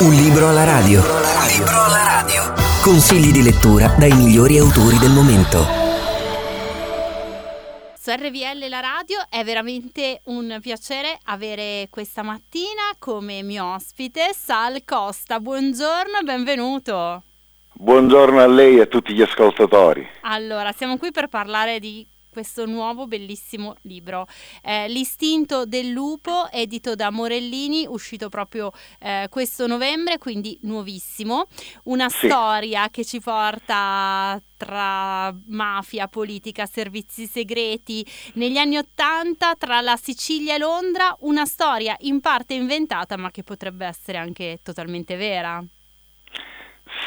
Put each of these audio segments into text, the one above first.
Un libro alla radio. Un libro alla radio. Consigli di lettura dai migliori autori del momento. Su RVL la radio è veramente un piacere avere questa mattina come mio ospite Sal Costa. Buongiorno e benvenuto. Buongiorno a lei e a tutti gli ascoltatori. Allora, siamo qui per parlare di questo nuovo bellissimo libro. Eh, L'istinto del lupo, edito da Morellini, uscito proprio eh, questo novembre, quindi nuovissimo. Una sì. storia che ci porta tra mafia, politica, servizi segreti negli anni Ottanta, tra la Sicilia e Londra, una storia in parte inventata ma che potrebbe essere anche totalmente vera.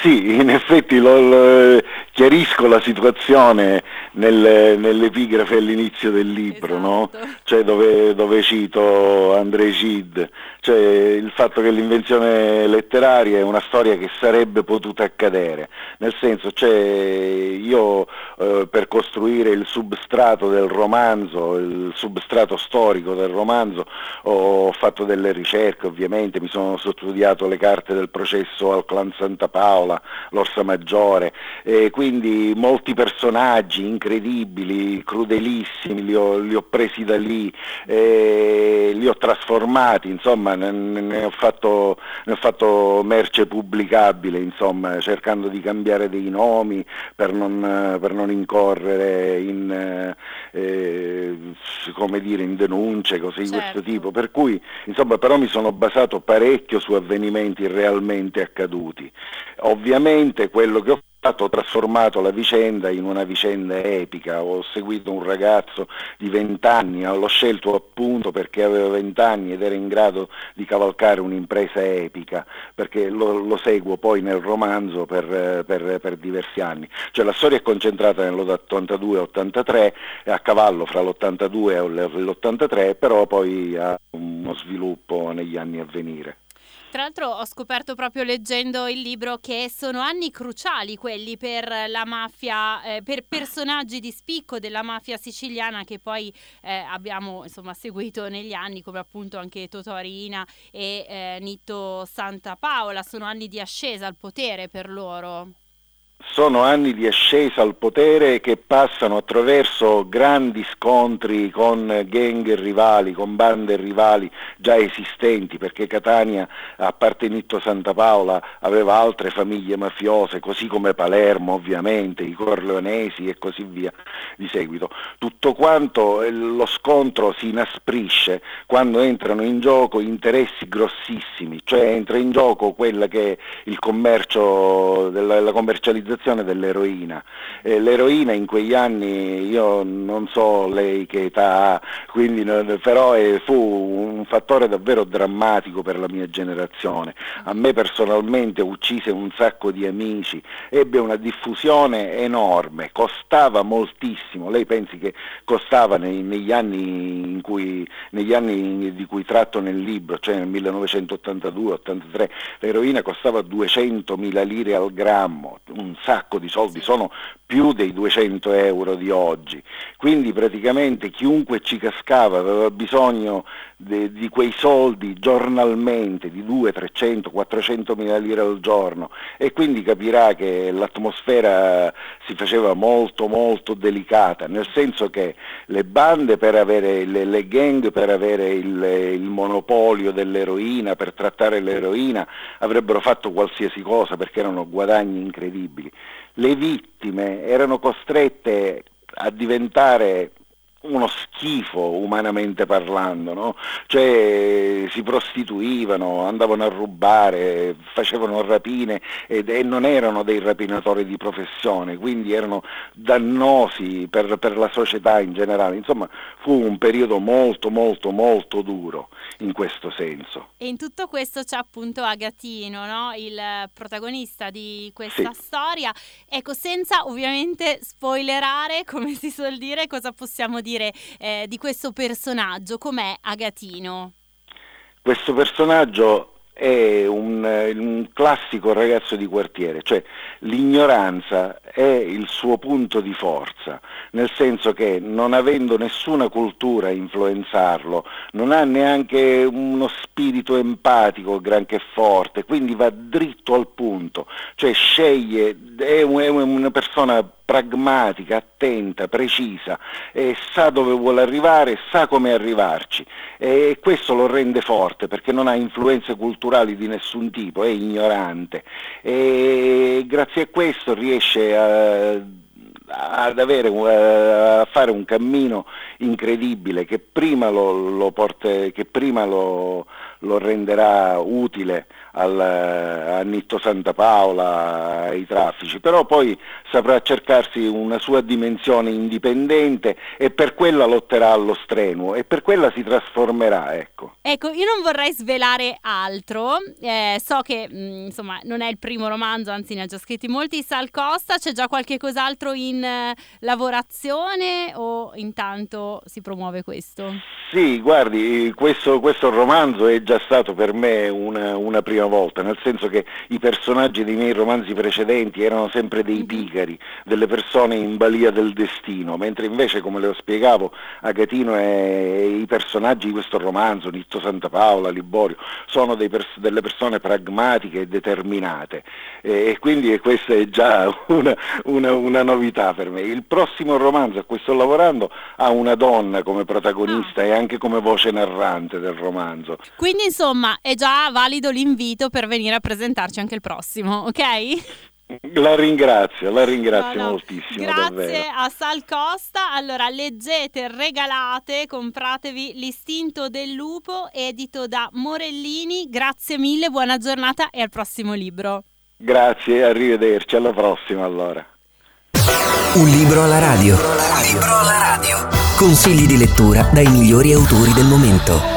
Sì, in effetti lo, lo, chiarisco la situazione nel, nell'epigrafe all'inizio del libro, esatto. no? cioè dove, dove, cito André Gide, cioè il fatto che l'invenzione letteraria è una storia che sarebbe potuta accadere, nel senso cioè io eh, per costruire il substrato del romanzo, il substrato storico del romanzo, ho fatto delle ricerche ovviamente, mi sono studiato le carte del processo al clan Santa Paola, Paola, l'Orsa Maggiore, e quindi molti personaggi incredibili, crudelissimi, li ho, li ho presi da lì, li ho trasformati, insomma ne, ne, ho fatto, ne, ho fatto, merce pubblicabile, insomma, cercando di cambiare dei nomi per non, per non incorrere in, eh, come dire, in denunce, cose di certo. questo tipo. Per cui, insomma, però mi sono basato parecchio su avvenimenti realmente accaduti. Ovviamente quello che ho fatto ho trasformato la vicenda in una vicenda epica, ho seguito un ragazzo di 20 anni, l'ho scelto appunto perché aveva 20 anni ed era in grado di cavalcare un'impresa epica, perché lo, lo seguo poi nel romanzo per, per, per, diversi anni. Cioè la storia è concentrata nell'82-83, a cavallo fra l'82 e l'83, però poi ha uno sviluppo negli anni a venire. Tra l'altro ho scoperto proprio leggendo il libro che sono anni cruciali quelli per la mafia, eh, per personaggi di spicco della mafia siciliana che poi eh, abbiamo insomma, seguito negli anni come appunto anche Totorina e eh, Nitto Santa Paola, sono anni di ascesa al potere per loro sono anni di ascesa al potere che passano attraverso grandi scontri con gang rivali, con bande rivali già esistenti, perché Catania, a parte Nitto Santa Paola, aveva altre famiglie mafiose, così come Palermo ovviamente, i Corleonesi e così via di seguito. Tutto quanto eh, lo scontro si inasprisce quando entrano in gioco interessi grossissimi, cioè entra in gioco quella che è il commercio, la commercializzazione utilizzazione dell'eroina. Eh, l'eroina in quegli anni, io non so lei che età ha, quindi, però eh, fu un fattore davvero drammatico per la mia generazione. A me personalmente uccise un sacco di amici, ebbe una diffusione enorme, costava moltissimo. Lei pensi che costava nei, negli, anni cui, negli anni di cui tratto nel libro, cioè nel 1982-83, l'eroina costava 200.000 lire al grammo, un sacco di soldi, sono più dei 200 euro di oggi. Quindi praticamente chiunque ci cascava aveva bisogno de, di quei soldi giornalmente, di 2, 300, 400 mila lire al giorno e quindi capirà che l'atmosfera si faceva molto molto delicata, nel senso che le bande per avere, le, le gang per avere il, il monopolio dell'eroina, per trattare l'eroina, avrebbero fatto qualsiasi cosa perché erano guadagni incredibili. Le vittime erano costrette a diventare uno schifo umanamente parlando, no? cioè si prostituivano, andavano a rubare, facevano rapine ed, e non erano dei rapinatori di professione, quindi erano dannosi per, per, la società in generale, insomma fu un periodo molto molto molto duro in questo senso. E in tutto questo c'è appunto Agatino, no? il protagonista di questa sì. storia, ecco senza ovviamente spoilerare come si suol dire cosa possiamo dire dire eh, di questo personaggio? Com'è Agatino? Questo personaggio è un, un, classico ragazzo di quartiere, cioè l'ignoranza è il suo punto di forza, nel senso che non avendo nessuna cultura a influenzarlo, non ha neanche uno spirito empatico granché forte, quindi va dritto al punto, cioè sceglie, è una persona pragmatica, attenta, precisa, e sa dove vuole arrivare, sa come arrivarci. E questo lo rende forte perché non ha influenze culturali di nessun tipo, è ignorante. E grazie a questo riesce a ad avere, a fare un cammino incredibile che prima lo, lo, porte, che prima lo, lo renderà utile al, a Nitto Santa Paola, ai traffici, però poi saprà cercarsi una sua dimensione indipendente e per quella lotterà allo strenuo e per quella si trasformerà. Ecco, ecco io non vorrei svelare altro, eh, so che mh, mm, insomma non è il primo romanzo, anzi ne ha già scritti molti, Sal Costa, c'è già qualche cos'altro in eh, lavorazione o intanto si promuove questo? Sì, guardi, questo, questo romanzo è già stato per me una, una prima volta, nel senso che i personaggi dei miei romanzi precedenti erano sempre dei pigari, delle persone in balia del destino, mentre invece, come le spiegavo, Agatino e i personaggi di questo romanzo, Nitto Santa Paola, Liborio, sono pers- delle persone pragmatiche e determinate e, e quindi questa è già una, una, una, novità per me. Il prossimo romanzo a cui sto lavorando ha una donna come protagonista ah. e anche come voce narrante del romanzo. Quindi insomma è già valido l'invito invito per venire a presentarci anche il prossimo, ok? La ringrazio, la ringrazio no, no. moltissimo. Grazie davvero. a Sal Costa. Allora, leggete, regalate, compratevi L'istinto del lupo, edito da Morellini. Grazie mille, buona giornata e al prossimo libro. Grazie, arrivederci, alla prossima allora. Un libro alla radio. Un libro alla radio. Consigli di lettura dai migliori autori del momento.